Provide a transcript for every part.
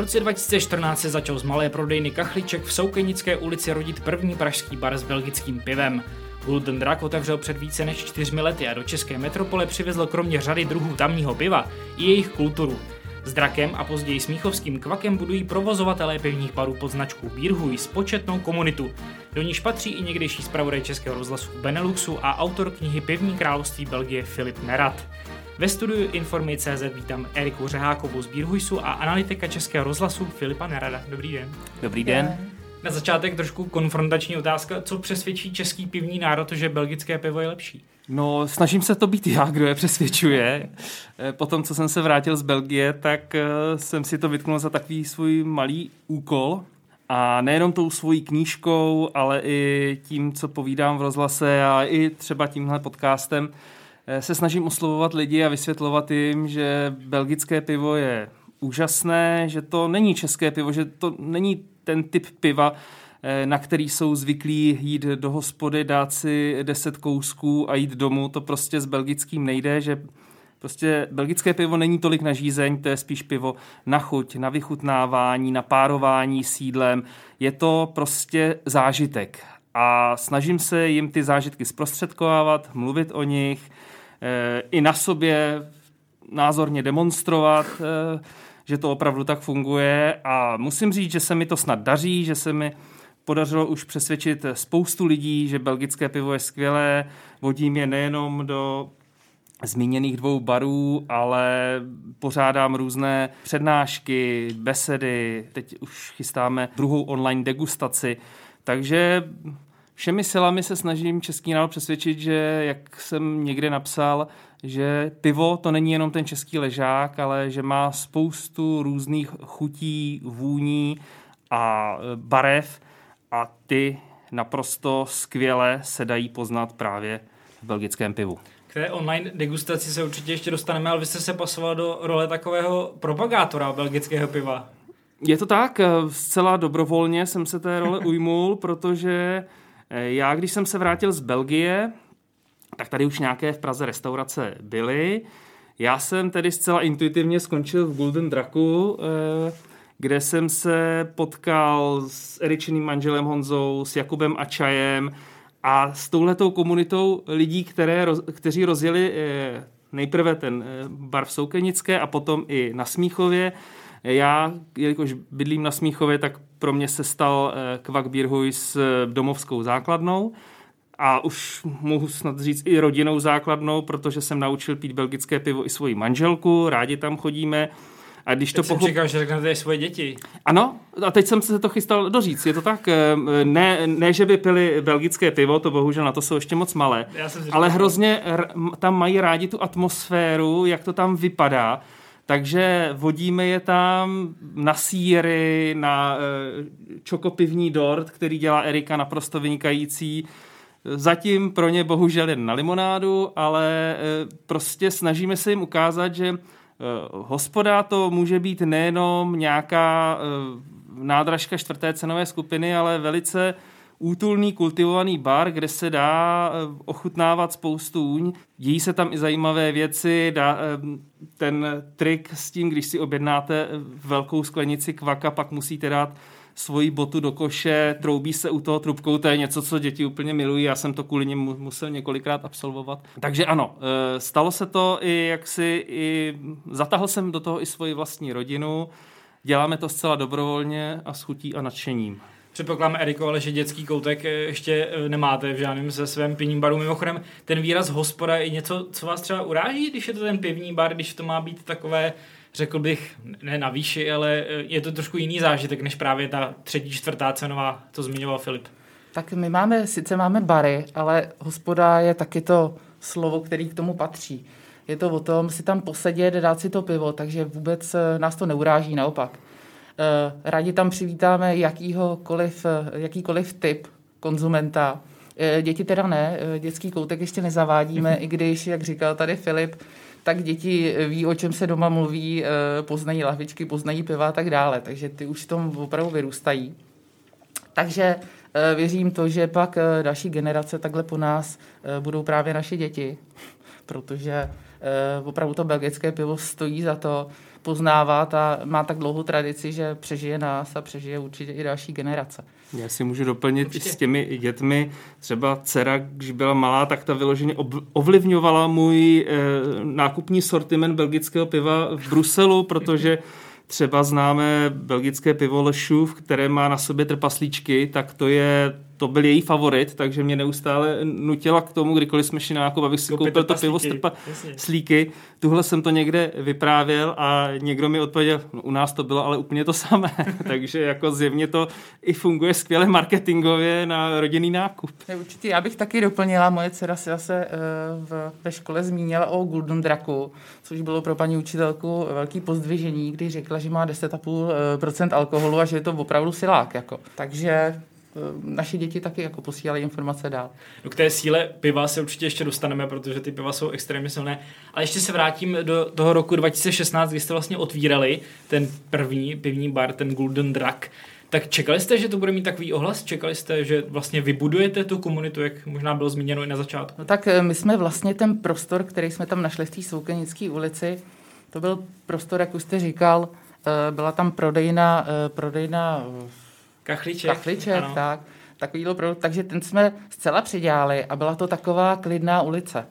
roce 2014 se začal z malé prodejny kachliček v Soukenické ulici rodit první pražský bar s belgickým pivem. Golden Drak otevřel před více než čtyřmi lety a do české metropole přivezl kromě řady druhů tamního piva i jejich kulturu. S Drakem a později Smíchovským kvakem budují provozovatelé pivních barů pod značkou Bírhuj s komunitu. Do níž patří i někdejší zpravodaj Českého rozhlasu Beneluxu a autor knihy Pivní království Belgie Filip Nerat. Ve studiu Informy.cz vítám Eriku Řehákovou z Bírhujsu a analytika Českého rozhlasu Filipa Nerada. Dobrý den. Dobrý den. Na začátek trošku konfrontační otázka. Co přesvědčí český pivní národ, že belgické pivo je lepší? No, snažím se to být já, kdo je přesvědčuje. Eh, Potom, co jsem se vrátil z Belgie, tak eh, jsem si to vytknul za takový svůj malý úkol. A nejenom tou svojí knížkou, ale i tím, co povídám v rozhlase a i třeba tímhle podcastem, se snažím oslovovat lidi a vysvětlovat jim, že belgické pivo je úžasné, že to není české pivo, že to není ten typ piva, Eh, na který jsou zvyklí jít do hospody, dát si 10 kousků a jít domů. To prostě s belgickým nejde, že Prostě belgické pivo není tolik na žízeň, to je spíš pivo na chuť, na vychutnávání, na párování sídlem. Je to prostě zážitek. A snažím se jim ty zážitky zprostředkovávat, mluvit o nich, eh, i na sobě názorně demonstrovat, eh, že to opravdu tak funguje. A musím říct, že se mi to snad daří, že se mi podařilo už přesvědčit spoustu lidí, že belgické pivo je skvělé. Vodím je nejenom do zmíněných dvou barů, ale pořádám různé přednášky, besedy, teď už chystáme druhou online degustaci, takže všemi silami se snažím český národ přesvědčit, že jak jsem někde napsal, že pivo to není jenom ten český ležák, ale že má spoustu různých chutí, vůní a barev, a ty naprosto skvěle se dají poznat právě v belgickém pivu. K té online degustaci se určitě ještě dostaneme, ale vy jste se pasoval do role takového propagátora belgického piva. Je to tak, zcela dobrovolně jsem se té role ujmul, protože já, když jsem se vrátil z Belgie, tak tady už nějaké v Praze restaurace byly. Já jsem tedy zcela intuitivně skončil v Golden Draku, eh, kde jsem se potkal s Eričiným manželem Honzou, s Jakubem Ačajem a s touhletou komunitou lidí, které, kteří rozjeli eh, nejprve ten eh, bar v Soukenické a potom i na Smíchově. Já, jelikož bydlím na Smíchově, tak pro mě se stal eh, Kvak Bírhuj s domovskou základnou a už mohu snad říct i rodinnou základnou, protože jsem naučil pít belgické pivo i svoji manželku, rádi tam chodíme. A když teď to pochop... říkal, že řeknete svoje děti. Ano, a teď jsem se to chystal doříct. Je to tak, eh, ne, ne že by pili belgické pivo, to bohužel na to jsou ještě moc malé, ale hrozně tam mají rádi tu atmosféru, jak to tam vypadá. Takže vodíme je tam na síry, na uh, čokopivní dort, který dělá Erika naprosto vynikající. Zatím pro ně bohužel jen na limonádu, ale uh, prostě snažíme se jim ukázat, že Eh, hospoda to může být nejenom nějaká eh, nádražka čtvrté cenové skupiny, ale velice útulný, kultivovaný bar, kde se dá eh, ochutnávat spoustu úň. Dějí se tam i zajímavé věci. Dá, ten trik s tím, když si objednáte velkou sklenici kvaka, pak musíte dát svoji botu do koše, troubí se u toho trubkou, to je něco, co děti úplně milují, já jsem to kvůli nim musel několikrát absolvovat. Takže ano, stalo se to i jak si, i zatahl jsem do toho i svoji vlastní rodinu, děláme to zcela dobrovolně a s chutí a nadšením. Předpokládám, Eriko, ale že dětský koutek ještě e, nemáte v žádném ze svém pivním baru. Mimochodem, ten výraz hospoda je něco, co vás třeba uráží, když je to ten pivní bar, když to má být takové řekl bych, ne na výši, ale eh, je to trošku jiný zážitek, než právě ta třetí, čtvrtá cenová, co zmiňoval Filip. Tak my máme, sice máme bary, ale hospoda je taky to slovo, který k tomu patří. Je to o tom si tam posedět, dát si to pivo, takže vůbec eh, nás to neuráží, naopak. Eh, rádi tam přivítáme jakýhokoliv, jakýkoliv typ konzumenta. Děti teda ne, dětský koutek ještě nezavádíme, i když, jak říkal tady Filip, tak děti ví, o čem se doma mluví, eh, poznají lahvičky, poznají piva a tak dále. Takže ty už v tom opravdu vyrůstají. Takže eh, věřím to, že pak eh, další generace takhle po nás eh, budou právě naše děti, protože opravdu to belgické pivo stojí za to poznávat a má tak dlouhou tradici, že přežije nás a přežije určitě i další generace. Já si můžu doplnit Určitě. s těmi dětmi. Třeba dcera, když byla malá, tak ta vyloženě ovlivňovala můj eh, nákupní sortiment belgického piva v Bruselu, protože třeba známe belgické pivo Lešův, které má na sobě trpaslíčky, tak to je to byl její favorit, takže mě neustále nutila k tomu, kdykoliv jsme šli na nákup, abych si koupil to pivo strpa slíky. Tuhle jsem to někde vyprávěl a někdo mi odpověděl, no, u nás to bylo ale úplně to samé, takže jako zjevně to i funguje skvěle marketingově na rodinný nákup. Určitě, já bych taky doplnila, moje dcera se zase uh, v, ve škole zmínila o Golden Draku, což bylo pro paní učitelku velký pozdvižení, kdy řekla, že má 10,5% eh, alkoholu a že je to opravdu silák. Jako. Takže naše děti taky jako posílají informace dál. No k té síle piva se určitě ještě dostaneme, protože ty piva jsou extrémně silné. Ale ještě se vrátím do toho roku 2016, kdy jste vlastně otvírali ten první pivní bar, ten Golden Drak. Tak čekali jste, že to bude mít takový ohlas? Čekali jste, že vlastně vybudujete tu komunitu, jak možná bylo zmíněno i na začátku? No tak eh, my jsme vlastně ten prostor, který jsme tam našli v té Soukenické ulici, to byl prostor, jak už jste říkal, eh, byla tam prodejna, prodejna Kachliček. Kachliček, ano. tak. Takovýhle produkt, takže ten jsme zcela přidělali a byla to taková klidná ulice.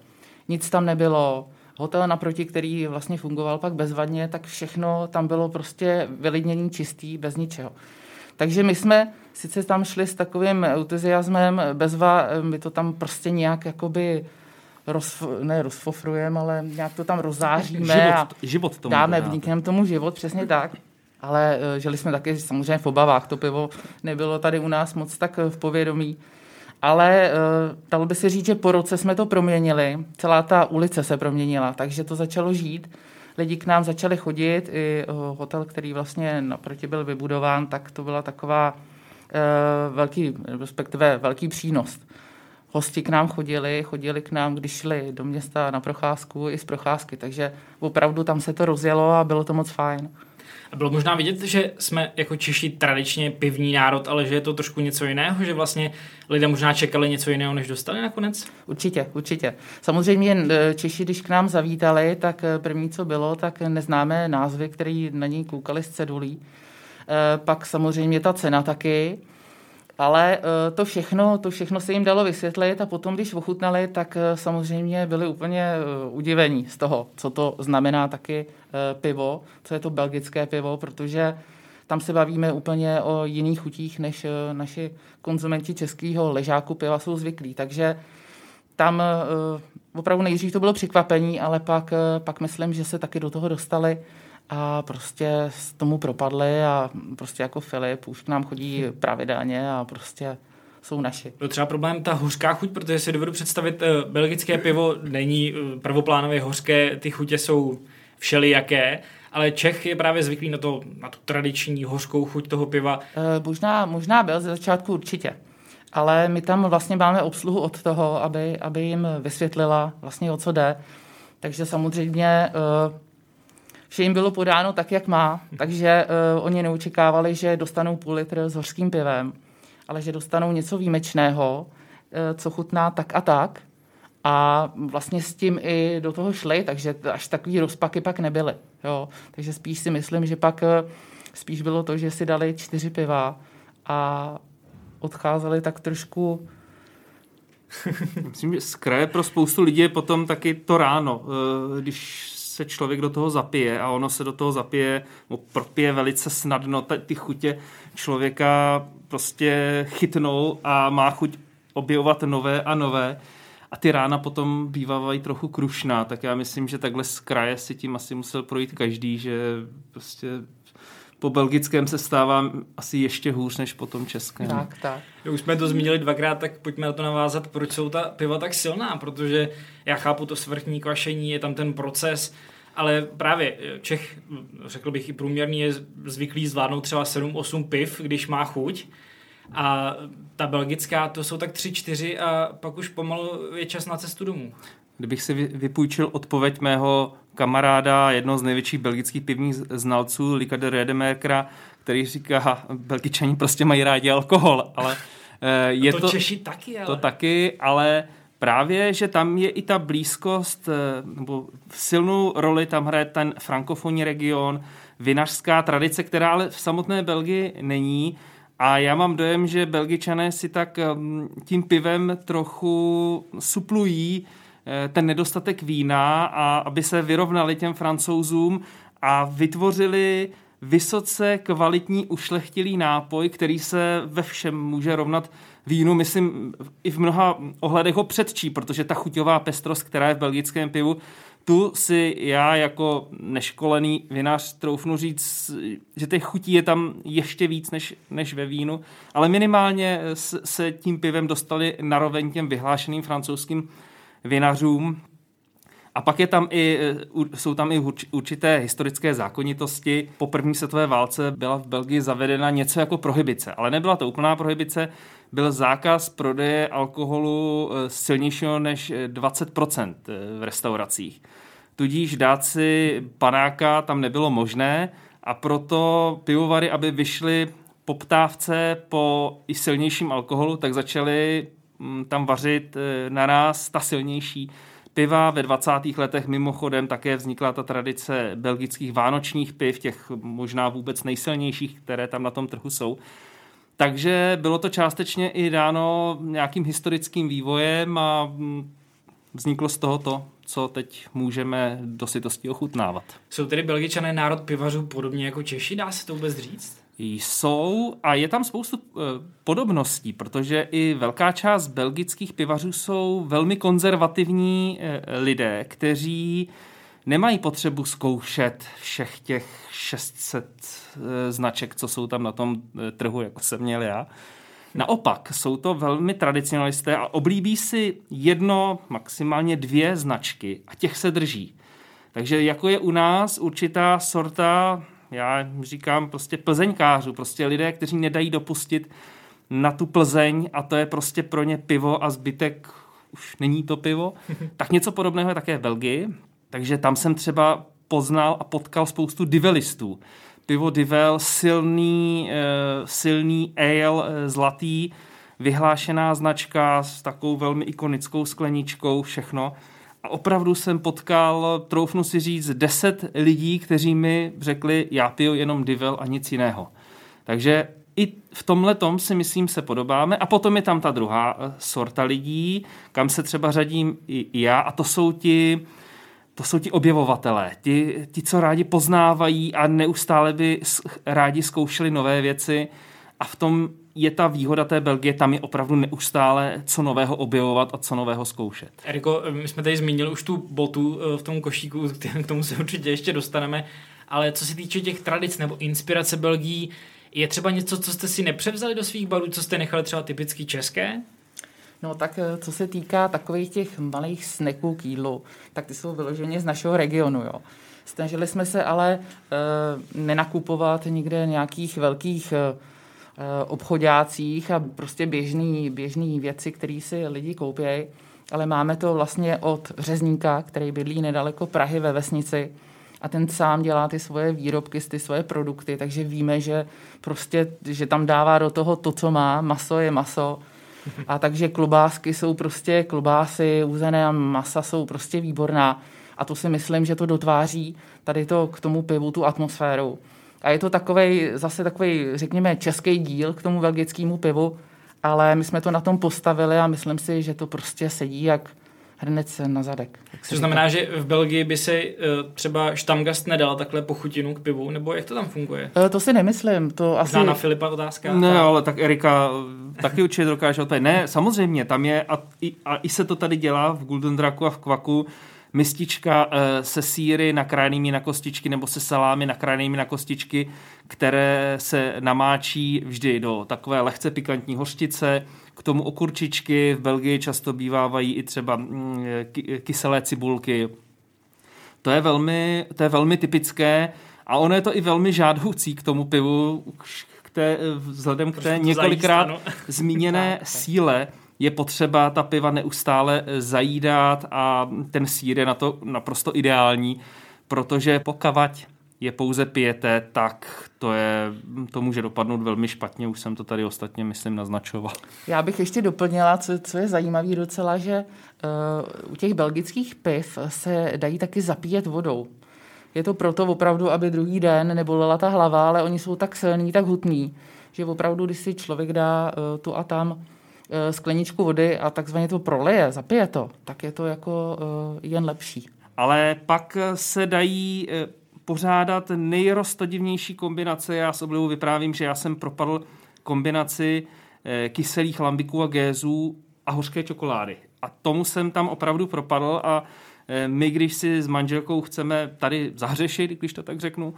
Nic tam nebylo, hotel naproti, který vlastně fungoval pak bezvadně, tak všechno tam bylo prostě vylidnění čistý, bez ničeho. Takže my jsme sice tam šli s takovým entuziasmem, bezva, my to tam prostě nějak jakoby roz, ne rozfofrujeme, ale nějak to tam rozáříme život, a život tomu dáme, vnikneme tomu život, přesně tak ale eh, žili jsme taky samozřejmě v obavách. To pivo nebylo tady u nás moc tak eh, v povědomí. Ale eh, dalo by se říct, že po roce jsme to proměnili. Celá ta ulice se proměnila, takže to začalo žít. Lidi k nám začali chodit, i hotel, který vlastně naproti byl vybudován, tak to byla taková velký, respektive velký přínos. Hosti k nám chodili, chodili k nám, když šli do města na procházku i z procházky, takže opravdu tam se to rozjelo a bylo to moc fajn. A bylo možná vidět, že jsme jako Češi tradičně pivní národ, ale že je to trošku něco jiného, že vlastně lidé možná čekali něco jiného, než dostali nakonec? Určitě, určitě. Samozřejmě e, Češi, když k nám zavítali, tak e, první, co bylo, tak neznámé názvy, které na ní koukali z cedulí. E, pak samozřejmě ta cena taky, ale to všechno, to všechno se jim dalo vysvětlit a potom, když ochutnali, tak samozřejmě byli úplně udivení z toho, co to znamená taky pivo, co je to belgické pivo, protože tam se bavíme úplně o jiných chutích, než naši konzumenti českého ležáku piva jsou zvyklí. Takže tam opravdu nejdřív to bylo překvapení, ale pak, pak myslím, že se taky do toho dostali a prostě s tomu propadli a prostě jako Filip už k nám chodí pravidelně a prostě jsou naši. Byl třeba problém ta hořká chuť, protože si dovedu představit, eh, belgické pivo není eh, prvoplánově hořké, ty chutě jsou všelijaké, ale Čech je právě zvyklý na, to, na tu tradiční hořkou chuť toho piva. E, možná, možná byl ze začátku určitě, ale my tam vlastně máme obsluhu od toho, aby, aby jim vysvětlila vlastně o co jde. Takže samozřejmě e, vše jim bylo podáno tak, jak má, takže uh, oni neočekávali, že dostanou půl litr s hořkým pivem, ale že dostanou něco výjimečného, uh, co chutná tak a tak. A vlastně s tím i do toho šli, takže až takový rozpaky pak nebyly. Jo. Takže spíš si myslím, že pak uh, spíš bylo to, že si dali čtyři piva a odcházeli tak trošku Myslím, že z kraje pro spoustu lidí je potom taky to ráno, když se člověk do toho zapije a ono se do toho zapije, propije velice snadno, ty chutě člověka prostě chytnou a má chuť objevovat nové a nové. A ty rána potom bývají trochu krušná, tak já myslím, že takhle z kraje si tím asi musel projít každý, že prostě po belgickém se stává asi ještě hůř než po tom českém. Tak, tak. Už jsme to zmínili dvakrát, tak pojďme na to navázat, proč jsou ta piva tak silná, protože já chápu to svrchní kvašení, je tam ten proces, ale právě Čech, řekl bych i průměrný, je zvyklý zvládnout třeba 7-8 piv, když má chuť. A ta belgická, to jsou tak 3-4 a pak už pomalu je čas na cestu domů. Kdybych si vypůjčil odpověď mého kamaráda, jednoho z největších belgických pivních znalců, Lika de Redemerkera, který říká, belgičani prostě mají rádi alkohol, ale Eh, je to, to Češi taky, ale... To taky, ale právě, že tam je i ta blízkost, eh, nebo silnou roli tam hraje ten frankofonní region, vinařská tradice, která ale v samotné Belgii není. A já mám dojem, že Belgičané si tak mm, tím pivem trochu suplují ten nedostatek vína a aby se vyrovnali těm francouzům a vytvořili vysoce kvalitní ušlechtilý nápoj, který se ve všem může rovnat vínu, myslím, i v mnoha ohledech ho předčí, protože ta chuťová pestrost, která je v belgickém pivu, tu si já jako neškolený vinař troufnu říct, že těch chutí je tam ještě víc než, než ve vínu, ale minimálně se tím pivem dostali naroveň těm vyhlášeným francouzským vinařům, a pak je tam i, jsou tam i určité historické zákonitosti. Po první světové válce byla v Belgii zavedena něco jako prohibice, ale nebyla to úplná prohibice, byl zákaz prodeje alkoholu eh, silnějšího než 20% eh, v restauracích. Tudíž dát si panáka tam nebylo možné a proto pivovary, aby vyšly poptávce po i silnějším alkoholu, tak začaly tam vařit eh, naraz ta silnější piva. Ve 20. letech mimochodem také vznikla ta tradice belgických vánočních piv, těch možná vůbec nejsilnějších, které tam na tom trhu jsou. Takže bylo to částečně i dáno nějakým historickým vývojem a mm, vzniklo z toho to, co teď můžeme do sytosti ochutnávat. Jsou tedy belgičané národ pivařů podobně jako Češi, dá se to vůbec říct? Jsou a je tam spoustu uh, podobností, protože i velká část belgických pivařů jsou velmi konzervativní uh, lidé, kteří nemají potřebu zkoušet všech těch 600 uh, eh, značek, co jsou tam na tom trhu, jako jsem měl já. Naopak, jsou to velmi tradicionalisté a oblíbí si jedno, maximálně dvě značky a těch se drží. Takže jako je u nás určitá sorta já říkám prostě plzeňkářů, prostě lidé, kteří nedají dopustit na tu Plzeň a to je prostě pro ně pivo a zbytek už není to pivo. Tak něco podobného je také v Belgii, takže tam jsem třeba poznal a potkal spoustu divelistů. Pivo Divel, silný, uh, silný ale, uh, zlatý, vyhlášená značka s takovou velmi ikonickou skleničkou, všechno. A opravdu jsem potkal, troufnu si říct, deset lidí, kteří mi řekli, já piju jenom Divel a nic jiného. Takže i v tomhle tom si myslím se podobáme. A potom je tam ta druhá eh, sorta lidí, kam se třeba řadím i já, a to jsou ti, to jsou ti objevovatelé, ti, ti, co rádi poznávají a neustále by rádi zkoušeli nové věci. A v tom je ta výhoda té Belgie, tam je opravdu neustále co nového objevovat a co nového zkoušet. Eriko, my jsme tady zmínili už tu botu eh, v tom košíku, k tomu se určitě ještě dostaneme, ale co se týče těch tradic nebo inspirace Belgii, je třeba něco, co jste si nepřevzali do svých barů, co jste nechali třeba typicky české? No tak eh, co se týká takových těch malých sneků k jídlu, tak ty jsou vyloženě z našeho regionu, jo. Snažili jsme se ale e, nenakupovat nikde nějakých velkých e, obchodácích a prostě běžný, běžný věci, které si lidi koupí, ale máme to vlastně od řezníka, který bydlí nedaleko Prahy ve vesnici a ten sám dělá ty svoje výrobky, ty svoje produkty, takže víme, že prostě, že tam dává do toho to, co má, maso je maso, a takže klobásky jsou prostě klobásy, úzené a masa jsou prostě výborná. A to si myslím, že to dotváří tady to k tomu pivu tu atmosféru. A je to takový, zase takový, řekněme, český díl k tomu belgickému pivu, ale my jsme to na tom postavili a myslím si, že to prostě sedí jak hrnec na zadek. To znamená, že v Belgii by se uh, třeba štamgast nedal takhle pochutinu k pivu, nebo jak to tam funguje? Uh, to si nemyslím. To asi... na Filipa otázka? Ne, ale tak Erika taky určitě dokáže odpovědět. Ne, samozřejmě, tam je, a, i, a i se to tady dělá v Golden Draku a v Kvaku, mistička eh, se síry nakrájenými na kostičky nebo se salámy nakrájenými na kostičky, které se namáčí vždy do takové lehce pikantní hořčice. K tomu okurčičky v Belgii často bývávají i třeba mm, kyselé cibulky. To je velmi, to je velmi typické a ono je to i velmi žádoucí k tomu pivu, k té, vzhledem k té několikrát zmíněné síle, je potřeba ta piva neustále eh, zajídat a ten sír je na to naprosto ideální, protože pokavať je pouze pijete, tak to, je, to může dopadnout velmi špatně. Už jsem to tady ostatně, myslím, naznačoval. Já bych ještě doplnila, co, co je zajímavé docela, že uh, u těch belgických piv se dají taky zapíjet vodou. Je to proto opravdu, aby druhý den nebolela ta hlava, ale oni jsou tak silní, tak hutní, že opravdu, když si člověk dá uh, tu a tam skleničku vody a takzvaně to proleje, zapije to, tak je to jako uh, jen lepší. Ale pak se dají pořádat nejroztadivnější kombinace. Já s oblibou vyprávím, že já jsem propadl kombinaci kyselých lambiků a gézů a hořké čokolády. A tomu jsem tam opravdu propadl a Eh, my, když si s manželkou chceme tady zahřešit, když to tak řeknu,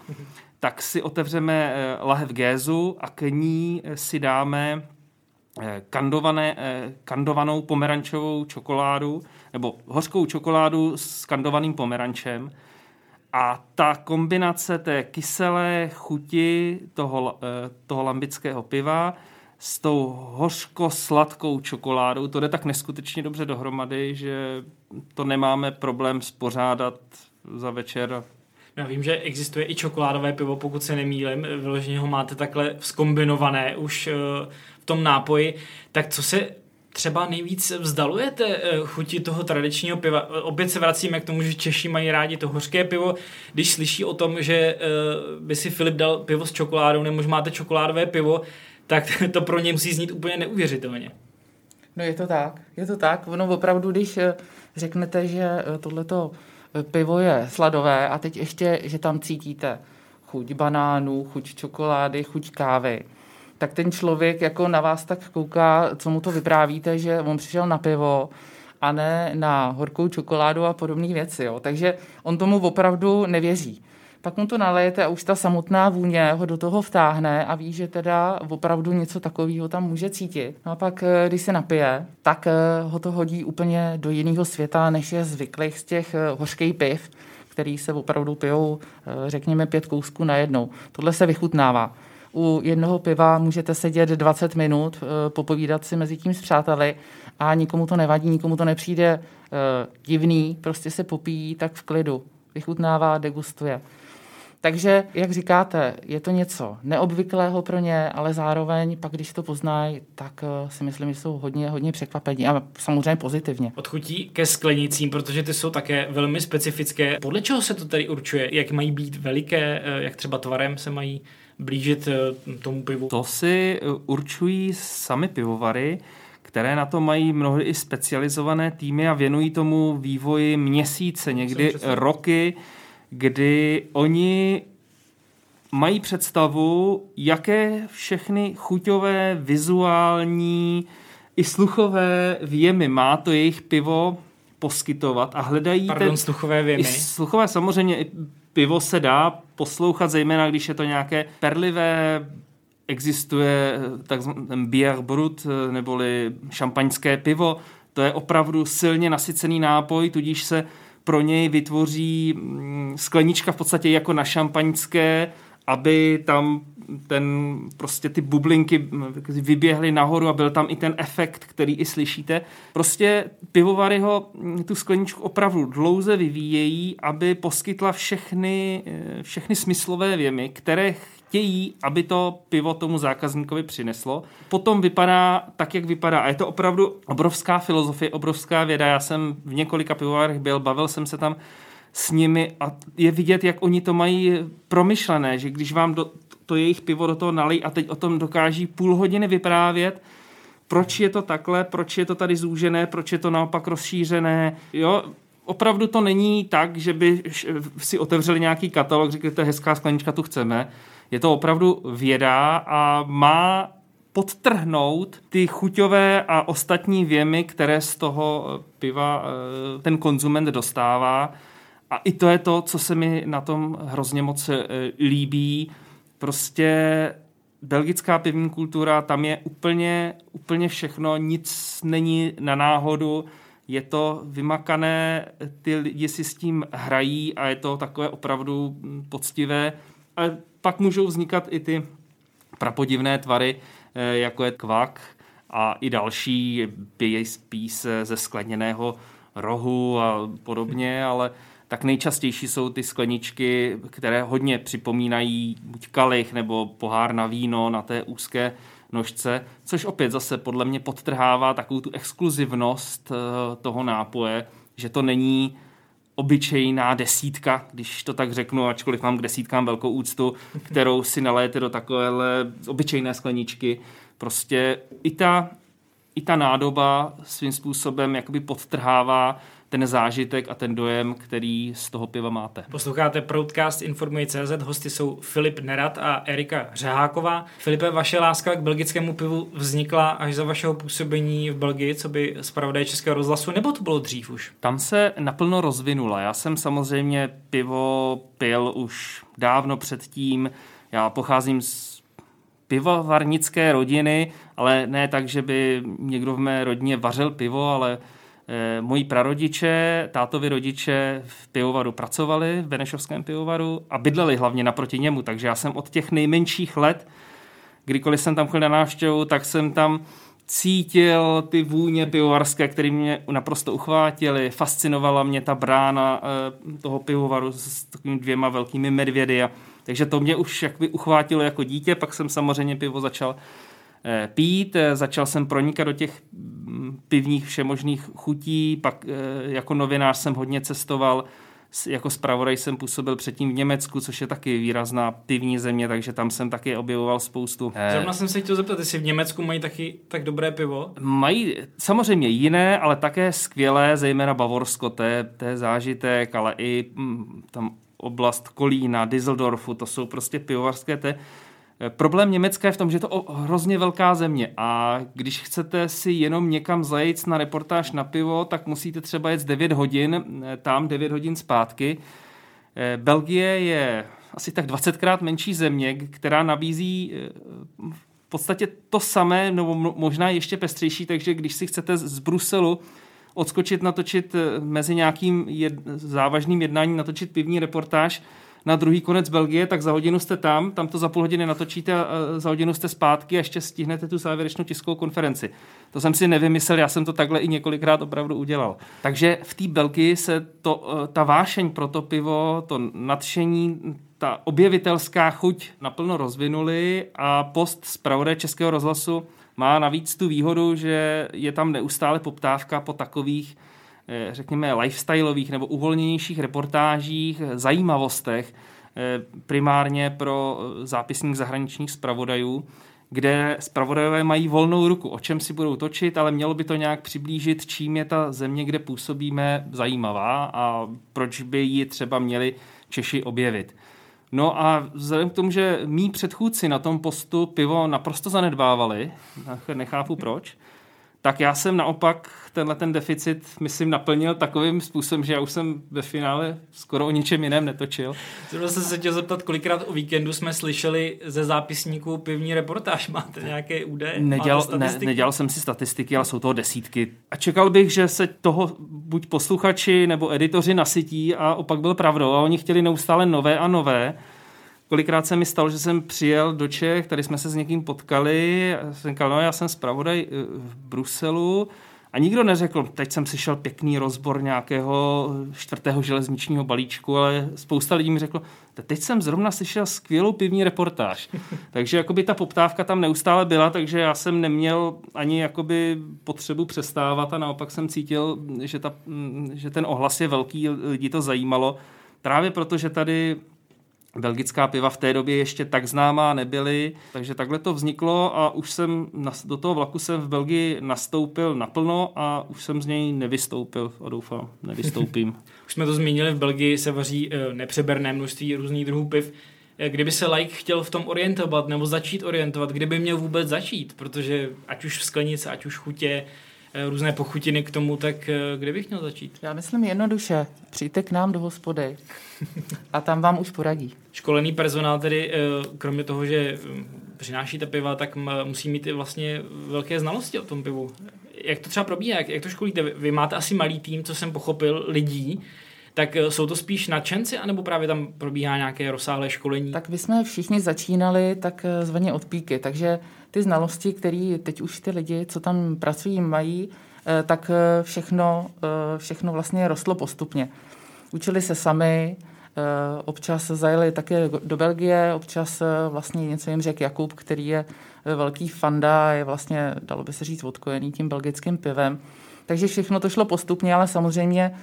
tak si otevřeme eh, lahev gézu a k ní eh, si dáme kandované, kandovanou pomerančovou čokoládu nebo hořkou čokoládu s kandovaným pomerančem. A ta kombinace té kyselé chuti toho, toho lambického piva s tou hořko-sladkou čokoládou. To jde tak neskutečně dobře dohromady, že to nemáme problém spořádat za večer. Já vím, že existuje i čokoládové pivo, pokud se nemýlim, vyloženě ho máte takhle skombinované už eh, tom nápoji. Tak co se třeba nejvíc vzdalujete eh, chuti toho tradičního piva? Opět se vracíme k tomu, že Češi mají rádi to hořké pivo. Když slyší o tom, že eh, by si Filip dal pivo s čokoládou, nebo máte čokoládové pivo, tak to pro ně musí znít úplně neuvěřitelně. No je to tak, je to tak. Ono opravdu, když eh, řeknete, že tohleto pivo je sladové a teď ještě, že tam cítíte chuť banánů, chuť čokolády, chuť kávy, tak ten člověk jako na vás tak kouká, co mu to vyprávíte, že on přišel na pivo a ne na horkou čokoládu a podobné věci. Jo. Takže on tomu opravdu nevěří pak mu to nalejete a už ta samotná vůně ho do toho vtáhne a ví, že teda opravdu něco takového tam může cítit. No a pak, eh, když se napije, tak eh, ho to hodí úplně do jiného světa, než je zvyklých z těch eh, hořkých piv, který se opravdu pijou, řekněme, pět kousků na jednou. Tohle se vychutnává. U jednoho piva můžete sedět 20 minut, popovídat si mezi tím s přáteli a nikomu to nevadí, nikomu to nepřijde divný, prostě se popíjí tak v klidu. Vychutnává, degustuje. Takže, jak říkáte, je to něco neobvyklého pro ně, ale zároveň pak, když to poznají, tak uh, si myslím, že jsou hodně, hodně překvapení a samozřejmě pozitivně. Od chutí ke sklenicím, protože ty jsou také velmi specifické. Podle čeho se to tady určuje? Jak mají být veliké, eh, jak třeba tvarem se mají blížit eh, tomu pivu? To si určují sami pivovary, které na to mají mnohdy i specializované týmy a věnují tomu vývoji měsíce, někdy roky kdy oni mají představu, jaké všechny chuťové, vizuální i sluchové věmy má to jejich pivo poskytovat a hledají... Pardon, ten, sluchové věmy. I sluchové samozřejmě, i pivo se dá poslouchat, zejména když je to nějaké perlivé, existuje takzvaný bier brut, neboli šampaňské pivo, to je opravdu silně nasycený nápoj, tudíž se pro něj vytvoří mm, sklenička v podstatě jako na šampaňské, aby tam ten, prostě ty bublinky vyběhly nahoru a byl tam i ten efekt, který i slyšíte. Prostě pivovary ho tu skleničku opravdu dlouze vyvíjejí, aby poskytla všechny, eh, všechny smyslové věmy, které chtějí, aby to pivo tomu zákazníkovi přineslo. Potom vypadá tak, jak vypadá. A je to opravdu obrovská filozofie, obrovská věda. Já jsem v několika pivovarech byl, bavil jsem se tam s nimi a je vidět, jak oni to mají promyšlené, že když vám do, to jejich pivo do toho nalí a teď o tom dokáží půl hodiny vyprávět, proč je to takhle, proč je to tady zúžené, proč je to naopak rozšířené. Jo, opravdu to není tak, že by si otevřeli nějaký katalog, řekli, to je hezká sklenička, tu chceme. Je to opravdu věda a má podtrhnout ty chuťové a ostatní věmy, které z toho piva eh, ten konzument dostává. A i to je to, co se mi na tom hrozně moc eh, líbí. Prostě belgická pivní kultura, tam je úplně, úplně všechno, nic není na náhodu, je to vymakané, ty lidi si s tím hrají a je to takové opravdu poctivé. Ale pak můžou vznikat i ty prapodivné tvary, eh, jako je kvak a i další spíš ze skleněného rohu a podobně, ale tak nejčastější jsou ty skleničky, které hodně připomínají buď kalich nebo pohár na víno na té úzké nožce, což opět zase podle mě podtrhává takovou tu exkluzivnost eh, toho nápoje, že to není obyčejná desítka, když to tak řeknu, ačkoliv mám k desítkám velkou úctu, kterou si naléte do takovéhle obyčejné skleničky. Prostě i ta, i ta nádoba svým způsobem jakoby podtrhává ten zážitek a ten dojem, který z toho piva máte. Posloucháte Proudcast Informuji CZ, hosty jsou Filip Nerad a Erika Řeháková. Filipe, vaše láska k belgickému pivu vznikla až za vašeho působení v Belgii, co by zpravodaj Českého rozhlasu, nebo to bylo dřív už? Tam se naplno rozvinula. Já jsem samozřejmě pivo pil už dávno předtím. Já pocházím z pivovarnické rodiny, ale ne tak, že by někdo v mé rodině vařil pivo, ale moji prarodiče, tátovi rodiče v pivovaru pracovali, v Benešovském pivovaru a bydleli hlavně naproti němu, takže já jsem od těch nejmenších let, kdykoliv jsem tam chodil na návštěvu, tak jsem tam cítil ty vůně pivovarské, které mě naprosto uchvátily. Fascinovala mě ta brána eh, toho pivovaru s takovými dvěma velkými medvědy. takže to mě už jakby uchvátilo jako dítě, pak jsem samozřejmě pivo začal Eh, pít, eh, začal jsem pronikat do těch mm, pivních všemožných chutí, pak eh, jako novinář jsem hodně cestoval, jako zpravodaj jsem působil předtím v Německu, což je taky výrazná pivní země, takže tam jsem taky objevoval spoustu. Zrovna jsem se chtěl zeptat, jestli v Německu mají taky tak dobré pivo? Mají samozřejmě jiné, ale také skvělé, zejména Bavorsko, to je, to je zážitek, ale i mm, tam oblast Kolína, Düsseldorfu, to jsou prostě pivovarské, to je Eh, problém Německa je v tom, že je to hrozně velká země a když chcete si jenom někam zajít na reportáž na pivo, tak musíte třeba jet 9 hodin, eh, tam 9 hodin zpátky. Eh, Belgie je asi tak 20krát menší země, která nabízí v podstatě to samé, nebo možná ještě pestřejší, takže když si chcete z Bruselu odskočit, natočit mezi nějakým jed, závažným jednáním, natočit pivní reportáž, na druhý konec Belgie, tak za hodinu jste tam, tam to za půl hodiny natočíte a za hodinu jste zpátky a ještě stihnete tu závěrečnou tiskovou konferenci. To jsem si nevymyslel, já jsem to takhle i několikrát opravdu udělal. Takže v té Belgii se to, eh, ta vášeň pro to pivo, to nadšení, ta objevitelská chuť naplno rozvinuli a post z Českého rozhlasu má navíc tu výhodu, že je tam neustále poptávka po takových řekněme, lifestyleových nebo uvolněnějších reportážích, zajímavostech, eh, primárně pro eh, zápisník zahraničních zpravodajů, kde zpravodajové mají volnou ruku, o čem si budou točit, ale mělo by to nějak přiblížit, čím je ta země, kde působíme, zajímavá a proč by ji třeba měli Češi objevit. No a vzhledem k tomu, že mý předchůdci na tom postu pivo naprosto zanedbávali, nechápu proč, tak já jsem naopak tenhle ten deficit, myslím, naplnil takovým způsobem, že já už jsem ve finále skoro o ničem jiném netočil. Zrovna jsem se chtěl zeptat, kolikrát o víkendu jsme slyšeli ze zápisníků pivní reportáž. Máte nějaké údaje? Nedělal, ne, nedělal jsem si statistiky, ale jsou toho desítky. A čekal bych, že se toho buď posluchači nebo editoři nasytí a opak byl pravdou. A oni chtěli neustále nové a nové. Kolikrát se mi stalo, že jsem přijel do Čech, tady jsme se s někým potkali, jsem říkal, no já jsem zpravodaj eh, v Bruselu, a nikdo neřekl, teď jsem slyšel pěkný rozbor nějakého čtvrtého železničního balíčku, ale spousta lidí mi řeklo, teď jsem zrovna slyšel skvělou pivní reportáž. takže jakoby ta poptávka tam neustále byla, takže já jsem neměl ani jakoby potřebu přestávat a naopak jsem cítil, že, ta, že ten ohlas je velký, lidi to zajímalo. Právě proto, že tady belgická piva v té době ještě tak známá nebyly, takže takhle to vzniklo a už jsem do toho vlaku jsem v Belgii nastoupil naplno a už jsem z něj nevystoupil a doufám, nevystoupím. už jsme to zmínili, v Belgii se vaří eh, nepřeberné množství různých druhů piv. Eh, kdyby se like chtěl v tom orientovat nebo začít orientovat, kdyby měl vůbec začít, protože ať už v sklenici, ať už chutě, různé pochutiny k tomu, tak kde bych měl začít? Já myslím jednoduše, přijďte k nám do hospody a tam vám už poradí. Školený personál tedy, kromě toho, že přinášíte piva, tak musí mít i vlastně velké znalosti o tom pivu. Jak to třeba probíhá, jak, jak to školíte? Vy máte asi malý tým, co jsem pochopil, lidí, tak eh, jsou to spíš nadšenci, anebo právě tam probíhá nějaké rozsáhlé školení? Tak my jsme všichni začínali tak zvaně od píky, takže ty znalosti, které teď už ty lidi, co tam pracují, mají, tak všechno, všechno vlastně rostlo postupně. Učili se sami, občas zajeli také do Belgie, občas vlastně něco jim řekl Jakub, který je velký fanda, je vlastně, dalo by se říct, odkojený tím belgickým pivem. Takže všechno to šlo postupně, ale samozřejmě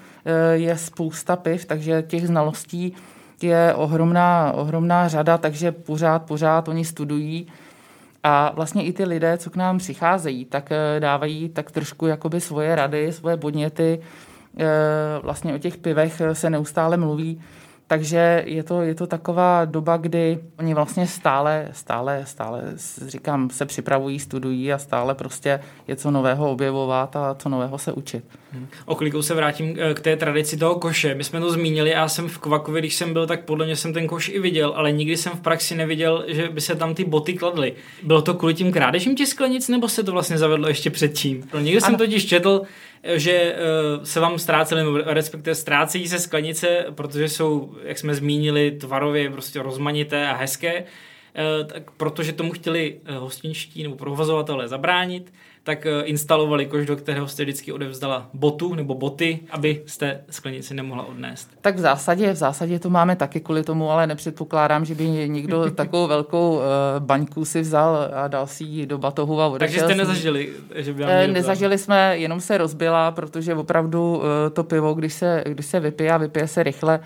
je spousta piv, takže těch znalostí je ohromná, ohromná řada, takže pořád, pořád oni studují. A vlastně i ty lidé, co k nám přicházejí, tak eh, dávají tak trošku jakoby svoje rady, svoje podněty. Eh, vlastně o těch pivech se neustále mluví. Takže je to, je to taková doba, kdy oni vlastně stále, stále, stále, říkám, se připravují, studují a stále prostě je co nového objevovat a co nového se učit. O klikou se vrátím eh, k té tradici toho koše. My jsme to zmínili, já jsem v Kvakově, když jsem byl, tak podle mě jsem ten koš i viděl, ale nikdy jsem v praxi neviděl, že by se tam ty boty kladly. Bylo to kvůli tím krádežím těch sklenic, nebo se to vlastně zavedlo ještě předtím? No, někdy jsem totiž četl, že uh, se vám ztrácely, respektive ztrácejí se sklenice, protože jsou, jak jsme zmínili, tvarově prostě rozmanité a hezké, uh, tak protože tomu chtěli uh, hostinští nebo provozovatelé zabránit, tak eh, instalovali koš, do kterého jste vždycky odevzdala botu nebo boty, aby jste sklenici nemohla odnést. Tak v zásadě, v zásadě to máme taky kvůli tomu, ale nepředpokládám, že by někdo takovou velkou uh, baňku si vzal a dal si ji do batohu a odešel. Takže jste nezažili, že by vám e, Nezažili jsme, jenom se rozbila, protože opravdu to pivo, když se, když se vypije a vypije se rychle,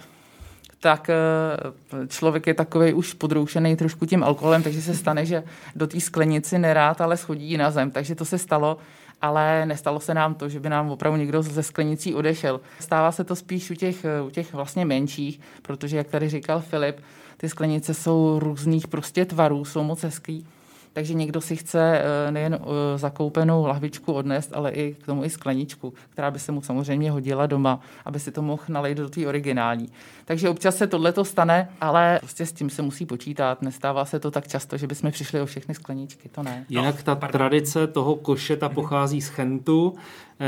tak eh, člověk je takový už podroušený trošku tím alkoholem, takže se stane, že do té sklenici nerád, ale schodí na zem. Takže to se stalo, ale nestalo se nám to, že by nám opravdu někdo ze sklenicí odešel. Stává se to spíš u těch, u těch vlastně menších, protože, jak tady říkal Filip, ty sklenice jsou různých prostě tvarů, jsou moc hezký takže někdo si chce eh, nejen eh, zakoupenou lahvičku odnést, ale i k tomu i skleničku, která by se mu samozřejmě hodila doma, aby si to mohl nalejt do té originální. Takže občas se tohle to stane, ale prostě s tím se musí počítat. Nestává se to tak často, že bychom přišli o všechny skleničky, to ne. Jinak ta tradice toho koše, ta pochází z Chentu,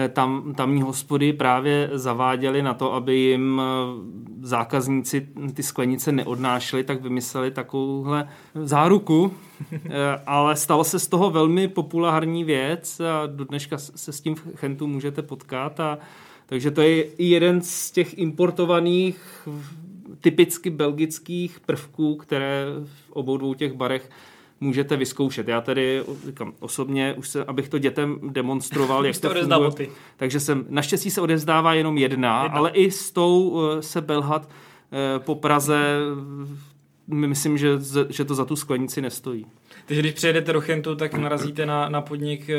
tam, tamní hospody právě zaváděli na to, aby jim eh, zákazníci ty sklenice neodnášeli, tak vymysleli takovouhle záruku, eh, ale stalo se z toho velmi populární věc a do dneška se s tím v Chentu můžete potkat a takže to je i jeden z těch importovaných typicky belgických prvků, které v obou dvou těch barech můžete vyzkoušet. Já tedy říkám, osobně, už se, abych to dětem demonstroval, jak to funguje. Takže jsem, naštěstí se odevzdává jenom jedna, jedna. ale i s tou eh, se belhat eh, po Praze myslím, že, že to za tu sklenici nestojí. Takže když přijedete do Chentu, tak narazíte na, na podnik, eh,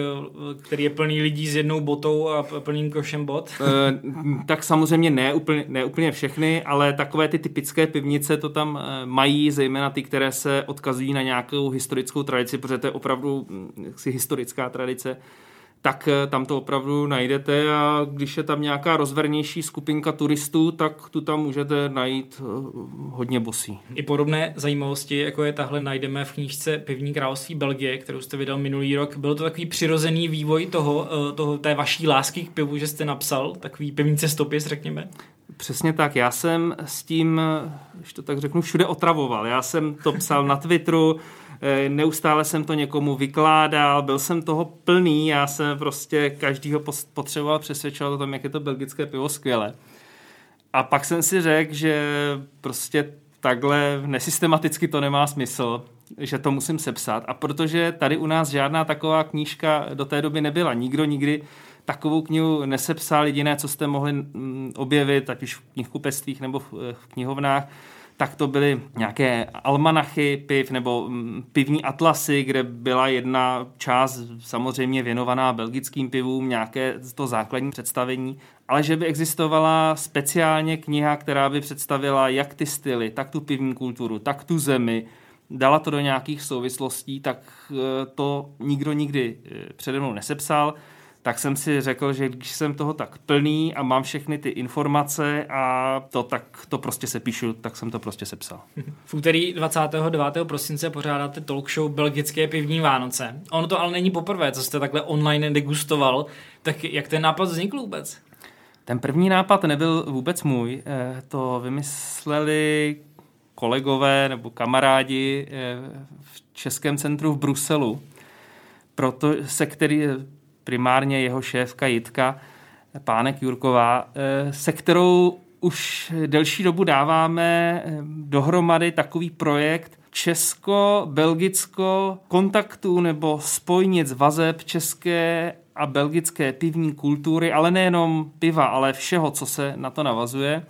který je plný lidí s jednou botou a plným košem bot? E, tak samozřejmě ne úplně, ne úplně všechny, ale takové ty typické pivnice to tam eh, mají, zejména ty, které se odkazují na nějakou historickou tradici, protože to je opravdu hm, jaksi historická tradice tak eh, tam to opravdu najdete a když je tam nějaká rozvernější skupinka turistů, tak tu tam můžete najít eh, hodně bosí. I podobné zajímavosti, jako je tahle, najdeme v knížce Pivní království Belgie, kterou jste vydal minulý rok. Byl to takový přirozený vývoj toho, eh, toho té vaší lásky k pivu, že jste napsal, takový pivní cestopis, řekněme? Přesně tak. Já jsem s tím, když to tak řeknu, všude otravoval. Já jsem to psal na Twitteru, neustále jsem to někomu vykládal, byl jsem toho plný, já jsem prostě každýho potřeboval přesvědčovat o tom, jak je to belgické pivo skvělé. A pak jsem si řekl, že prostě takhle nesystematicky to nemá smysl, že to musím sepsat. A protože tady u nás žádná taková knížka do té doby nebyla, nikdo nikdy takovou knihu nesepsal, jediné, co jste mohli mm, objevit, ať už v knihkupectvích nebo v knihovnách, tak to byly nějaké almanachy piv nebo mm, pivní atlasy, kde byla jedna část samozřejmě věnovaná belgickým pivům, nějaké to základní představení, ale že by existovala speciálně kniha, která by představila jak ty styly, tak tu pivní kulturu, tak tu zemi, dala to do nějakých souvislostí, tak eh, to nikdo nikdy eh, přede mnou nesepsal tak jsem si řekl, že když jsem toho tak plný a mám všechny ty informace a to tak to prostě se píšu, tak jsem to prostě sepsal. V úterý 29. prosince pořádáte talk show Belgické pivní Vánoce. Ono to ale není poprvé, co jste takhle online degustoval. Tak jak ten nápad vznikl vůbec? Ten první nápad nebyl vůbec můj. Eh, to vymysleli kolegové nebo kamarádi eh, v Českém centru v Bruselu, proto se který primárně jeho šéfka Jitka, pánek Jurková, eh, se kterou už delší dobu dáváme eh, dohromady takový projekt Česko-Belgicko kontaktů nebo spojnic vazeb české a belgické pivní kultury, ale nejenom piva, ale všeho, co se na to navazuje.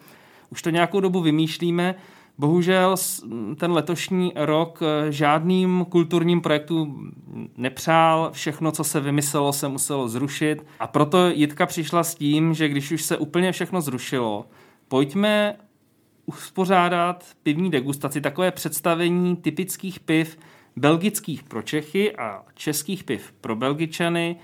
Už to nějakou dobu vymýšlíme. Bohužel ten letošní rok eh, žádným kulturním projektům nepřál, všechno, co se vymyslelo, se muselo zrušit a proto Jitka přišla s tím, že když už se úplně všechno zrušilo, pojďme uspořádat pivní degustaci, takové představení typických piv belgických pro Čechy a českých piv pro Belgičany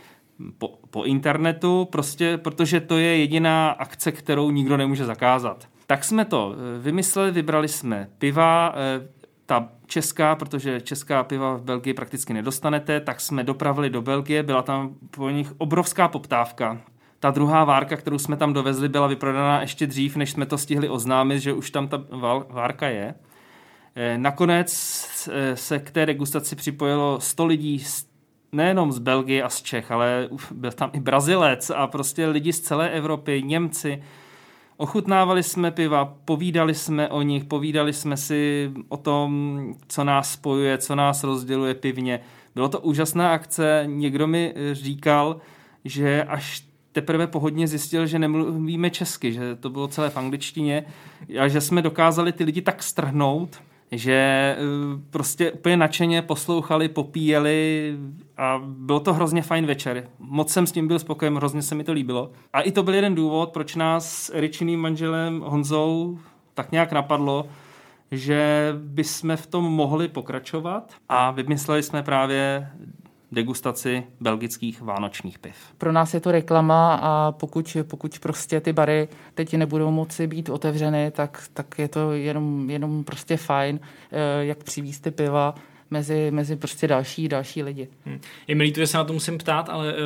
po, po internetu, prostě protože to je jediná akce, kterou nikdo nemůže zakázat. Tak jsme to eh, vymysleli, vybrali jsme piva, eh, ta česká, protože česká piva v Belgii prakticky nedostanete, tak jsme dopravili do Belgie, byla tam po nich obrovská poptávka. Ta druhá várka, kterou jsme tam dovezli, byla vyprodaná ještě dřív, než jsme to stihli oznámit, že už tam ta várka je. Eh, nakonec se k té degustaci připojilo 100 lidí nejenom z Belgie a z Čech, ale byl tam i Brazilec a prostě lidi z celé Evropy, Němci, Ochutnávali jsme piva, povídali jsme o nich, povídali jsme si o tom, co nás spojuje, co nás rozděluje pivně. Bylo to úžasná akce, někdo mi říkal, že až teprve pohodně zjistil, že nemluvíme česky, že to bylo celé v angličtině a že jsme dokázali ty lidi tak strhnout, že eh, prostě úplně nadšeně poslouchali, popíjeli a bylo to hrozně fajn večer. Moc jsem s tím byl spokojen, hrozně se mi to líbilo. A i to byl jeden důvod, proč nás s Eričiným manželem Honzou tak nějak napadlo, že bychom v tom mohli pokračovat a vymysleli jsme právě degustaci belgických vánočních piv. Pro nás je to reklama a pokud, pokud prostě ty bary teď nebudou moci být otevřeny, tak, tak je to jenom, jenom prostě fajn, eh, jak přivízt ty piva mezi, mezi prostě další, další lidi. Hmm. Je mi líto, že se na to musím ptát, ale uh,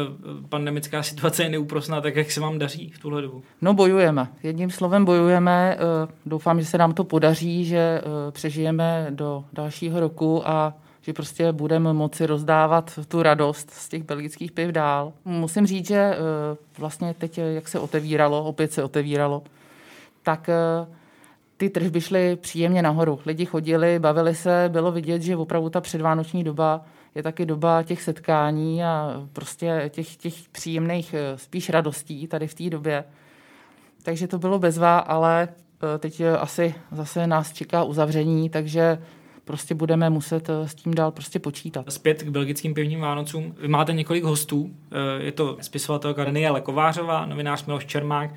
pandemická situace je neúprosná, tak jak se vám daří v tuhle dobu? No bojujeme. Jedním slovem bojujeme. Uh, doufám, že se nám to podaří, že uh, přežijeme do dalšího roku a že prostě budeme moci rozdávat tu radost z těch belgických piv dál. Musím říct, že eh, vlastně teď, jak se otevíralo, opět se otevíralo, tak eh, ty tržby šly příjemně nahoru. Lidi chodili, bavili se, bylo vidět, že opravdu ta předvánoční doba je taky doba těch setkání a prostě těch, těch příjemných eh, spíš radostí tady v té době. Takže to bylo bezvá, ale teď asi zase nás čeká uzavření, takže prostě budeme muset eh, s tím dál prostě počítat. Zpět k belgickým pivním Vánocům. Vy máte několik hostů. Eh, je to spisovatelka Daniela Kovářová, novinář Miloš Čermák,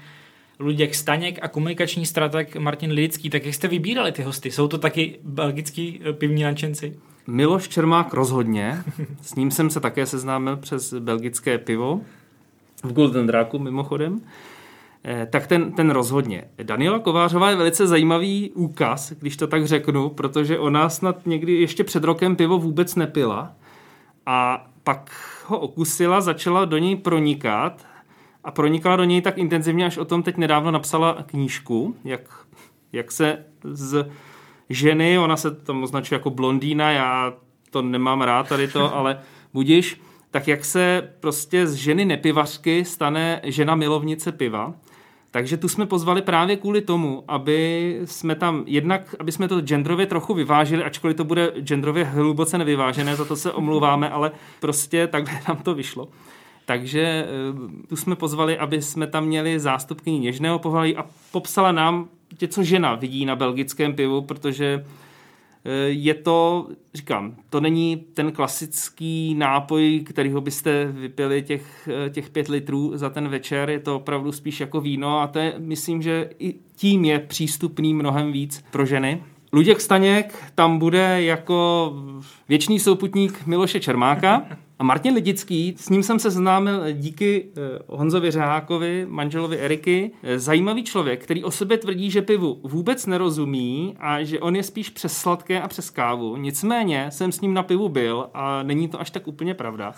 Luděk Staněk a komunikační strateg Martin Lidický. Tak jak jste vybírali ty hosty? Jsou to taky belgický eh, pivní nadšenci? Miloš Čermák rozhodně. S ním jsem se také seznámil přes belgické pivo v Golden Draku mimochodem. Eh, tak ten, ten rozhodně. Daniela Kovářová je velice zajímavý úkaz, když to tak řeknu, protože ona snad někdy ještě před rokem pivo vůbec nepila a pak ho okusila, začala do něj pronikat a pronikala do něj tak intenzivně, až o tom teď nedávno napsala knížku, jak, jak se z ženy, ona se tam označuje jako blondýna, já to nemám rád tady to, ale budíš, tak jak se prostě z ženy nepivařky stane žena milovnice piva. Takže tu jsme pozvali právě kvůli tomu, aby jsme tam jednak, aby jsme to genderově trochu vyvážili, ačkoliv to bude genderově hluboce nevyvážené, za to se omlouváme, ale prostě takhle nám to vyšlo. Takže eh, tu jsme pozvali, aby jsme tam měli zástupkyni něžného pohlaví a popsala nám, co žena vidí na belgickém pivu, protože Eh, je to, říkám, to není ten klasický nápoj, kterýho byste vypili těch, eh, těch pět litrů za ten večer, je to opravdu spíš jako víno a to je, myslím, že i tím je přístupný mnohem víc pro ženy. Luděk Staněk tam bude jako věčný souputník Miloše Čermáka a Martin Lidický, s ním jsem se známil díky eh, Honzovi Řehákovi, manželovi Eriky. Eh, zajímavý člověk, který o sobě tvrdí, že pivu vůbec nerozumí a že on je spíš přes sladké a přes kávu. Nicméně jsem s ním na pivu byl a není to až tak úplně pravda.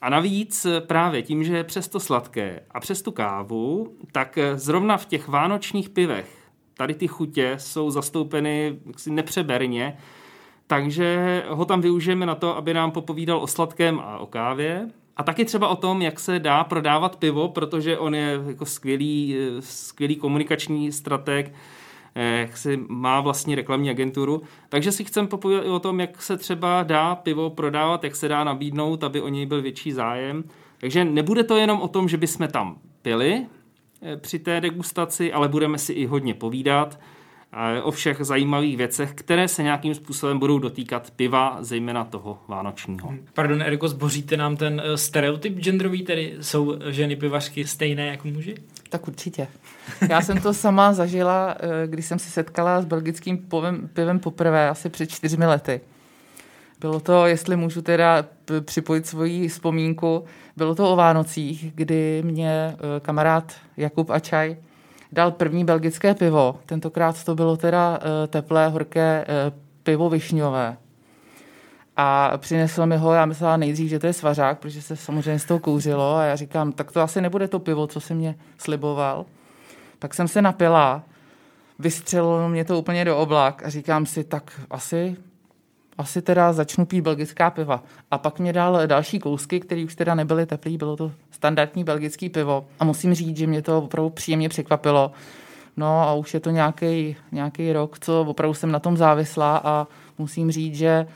A navíc eh, právě tím, že je přes to sladké a přes tu kávu, tak zrovna v těch vánočních pivech tady ty chutě jsou zastoupeny jaksi nepřeberně, takže ho tam využijeme na to, aby nám popovídal o sladkém a o kávě. A taky třeba o tom, jak se dá prodávat pivo, protože on je jako skvělý, skvělý komunikační strateg, eh, jak si má vlastní reklamní agenturu. Takže si chcem popovědět o tom, jak se třeba dá pivo prodávat, jak se dá nabídnout, aby o něj byl větší zájem. Takže nebude to jenom o tom, že bychom tam pili eh, při té degustaci, ale budeme si i hodně povídat o všech zajímavých věcech, které se nějakým způsobem budou dotýkat piva, zejména toho vánočního. Pardon, Eriko, zboříte nám ten eh, stereotyp genderový, tedy jsou ženy pivařky stejné jako muži? Tak určitě. Já jsem to sama zažila, eh, když jsem se setkala s belgickým pivem, pivem poprvé, asi před čtyřmi lety. Bylo to, jestli můžu teda připojit svoji vzpomínku, bylo to o Vánocích, kdy mě eh, kamarád Jakub Ačaj dal první belgické pivo. Tentokrát to bylo teda eh, teplé, horké eh, pivo višňové. A přinesl mi ho, já myslela nejdřív, že to je svařák, protože se samozřejmě z toho kouřilo a já říkám, tak to asi nebude to pivo, co si mě sliboval. Pak jsem se napila, vystřelilo mě to úplně do oblak a říkám si, tak asi asi teda začnu pít belgická piva. A pak mě dal další kousky, které už teda nebyly teplý, bylo to standardní belgický pivo. A musím říct, že mě to opravdu příjemně překvapilo. No a už je to nějaký rok, co opravdu jsem na tom závislá a musím říct, že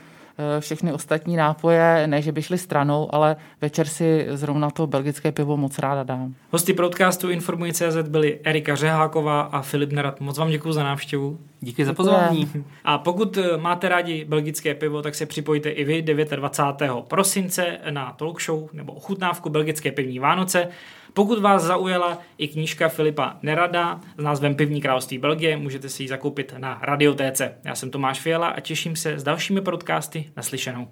všechny ostatní nápoje, ne, že by šly stranou, ale večer si zrovna to belgické pivo moc ráda dám. Hosty podcastu Informuj CZ byli Erika Řeháková a Filip Nerad. Moc vám děkuji za návštěvu. Díky za pozvání. A pokud eh, máte rádi belgické pivo, tak se připojte i vy 29. prosince na talk show nebo ochutnávku belgické pivní Vánoce. Pokud vás zaujala i knížka Filipa Nerada s názvem Pivní království Belgie, můžete si ji zakoupit na Radiotéce. Já jsem Tomáš Fiala a těším se s dalšími podcasty naslyšenou.